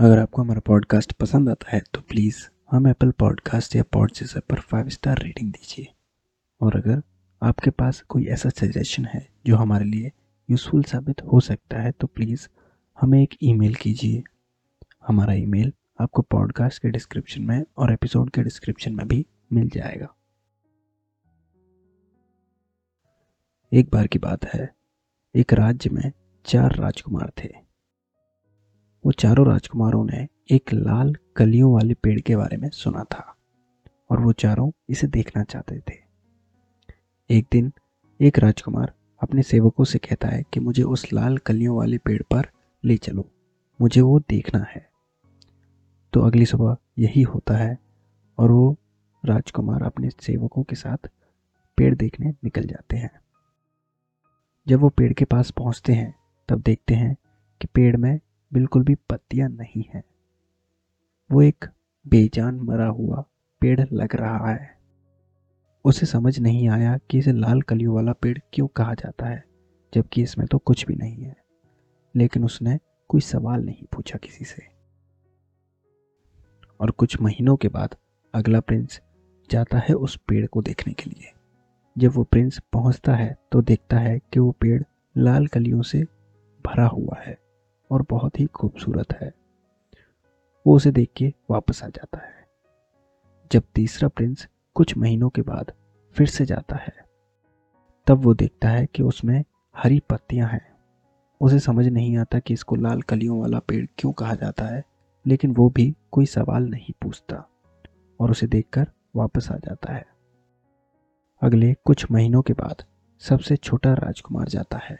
अगर आपको हमारा पॉडकास्ट पसंद आता है तो प्लीज़ हम एप्पल पॉडकास्ट या पॉडसीजर पर फाइव स्टार रेटिंग दीजिए। और अगर आपके पास कोई ऐसा सजेशन है जो हमारे लिए यूज़फुल साबित हो सकता है तो प्लीज़ हमें एक ईमेल कीजिए। हमारा ईमेल आपको पॉडकास्ट के डिस्क्रिप्शन में और एपिसोड के डिस्क्रिप्शन में भी मिल जाएगा। एक बार की बात है, एक राज्य में चार राजकुमार थे। वो चारों राजकुमारों ने एक लाल कलियों वाले पेड़ के बारे में सुना था और वो चारों इसे देखना चाहते थे। एक दिन एक राजकुमार अपने सेवकों से कहता है कि मुझे उस लाल कलियों वाले पेड़ पर ले चलो, मुझे वो देखना है। तो अगली सुबह यही होता है और वो राजकुमार अपने सेवकों के साथ पेड़ देखने निकल जाते हैं। जब वो पेड़ के पास पहुँचते हैं, तब देखते हैं कि पेड़ में बिल्कुल भी पत्तियाँ नहीं हैं। वो एक बेजान मरा हुआ पेड़ लग रहा है। उसे समझ नहीं आया कि इसे लाल कलियों वाला पेड़ क्यों कहा जाता है, जबकि इसमें तो कुछ भी नहीं है। लेकिन उसने कोई सवाल नहीं पूछा किसी से। और कुछ महीनों के बाद अगला प्रिंस जाता है उस पेड़ को देखने के लिए। जब वो प्रिंस पहुँचता है तो देखता है कि वो पेड़ लाल कलियों से भरा हुआ है। और बहुत ही खूबसूरत है। वो उसे देख के वापस आ जाता है। जब तीसरा प्रिंस कुछ महीनों के बाद फिर से जाता है, तब वो देखता है कि उसमें हरी पत्तियाँ हैं। उसे समझ नहीं आता कि इसको लाल कलियों वाला पेड़ क्यों कहा जाता है, लेकिन वो भी कोई सवाल नहीं पूछता और उसे देखकर वापस आ जाता है। अगले कुछ महीनों के बाद सबसे छोटा राजकुमार जाता है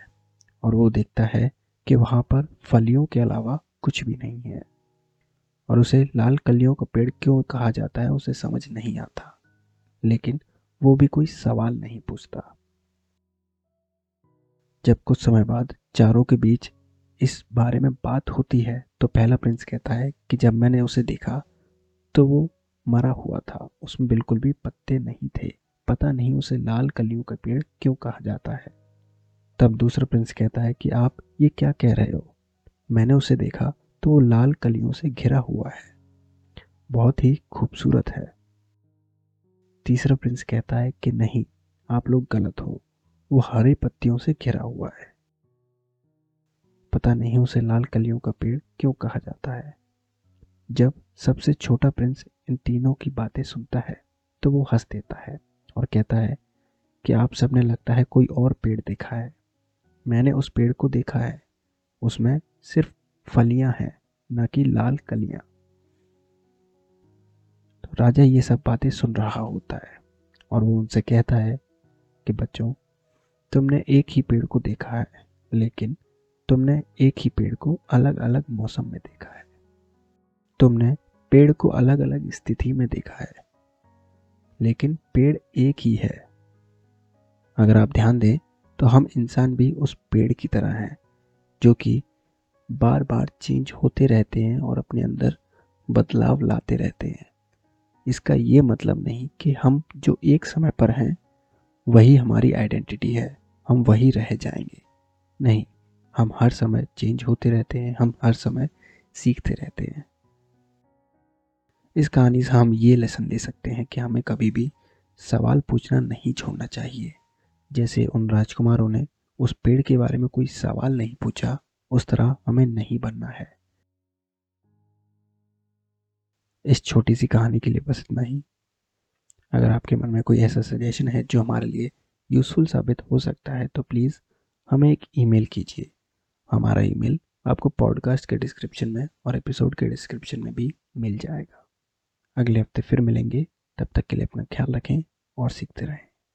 और वो देखता है कि वहाँ पर फलियों के अलावा कुछ भी नहीं है। और उसे लाल कलियों का पेड़ क्यों कहा जाता है, उसे समझ नहीं आता। लेकिन वो भी कोई सवाल नहीं पूछता। जब कुछ समय बाद चारों के बीच इस बारे में बात होती है तो पहला प्रिंस कहता है कि जब मैंने उसे देखा तो वो मरा हुआ था। उसमें बिल्कुल भी पत्ते नहीं थे। पता नहीं उसे लाल कलियों का पेड़ क्यों कहा जाता है। तब दूसरा प्रिंस कहता है कि आप ये क्या कह रहे हो? मैंने उसे देखा तो वो लाल कलियों से घिरा हुआ है। बहुत ही खूबसूरत है। तीसरा प्रिंस कहता है कि नहीं, आप लोग गलत हो। वो हरे पत्तियों से घिरा हुआ है। पता नहीं उसे लाल कलियों का पेड़ क्यों कहा जाता है। जब सबसे छोटा प्रिंस इन तीनों की बातें सुनता है तो वो हंस देता है और कहता है कि आप सबने लगता है कोई और पेड़ देखा है। मैंने उस पेड़ को देखा है। उसमें सिर्फ़ फलियाँ हैं, न कि लाल कलियाँ। तो राजा ये सब बातें सुन रहा होता है और वो उनसे कहता है कि बच्चों, तुमने एक ही पेड़ को देखा है, लेकिन तुमने एक ही पेड़ को अलग अलग मौसम में देखा है। तुमने पेड़ को अलग अलग स्थिति में देखा है, लेकिन पेड़ एक ही है। अगर आप ध्यान दें तो हम इंसान भी उस पेड़ की तरह हैं, जो कि बार बार चेंज होते रहते हैं और अपने अंदर बदलाव लाते रहते हैं। इसका ये मतलब नहीं कि हम जो एक समय पर हैं, वही हमारी आइडेंटिटी है, हम वही रह जाएँगे। नहीं, हम हर समय चेंज होते रहते हैं, हम हर समय सीखते रहते हैं। इस कहानी से हम ये लेसन ले सकते हैं कि हमें कभी भी सवाल पूछना नहीं छोड़ना चाहिए। जैसे उन राजकुमारों ने उस पेड़ के बारे में कोई सवाल नहीं पूछा, उस तरह हमें नहीं बनना है। इस छोटी सी कहानी के लिए बस इतना ही। अगर आपके मन में कोई ऐसा सजेशन है जो हमारे लिए यूज़फुल साबित हो सकता है तो प्लीज़ हमें एक ईमेल कीजिए। हमारा ईमेल आपको पॉडकास्ट के डिस्क्रिप्शन में और एपिसोड के डिस्क्रिप्शन में भी मिल जाएगा। अगले हफ़्ते फिर मिलेंगे। तब तक के लिए अपना ख्याल रखें और सीखते रहें।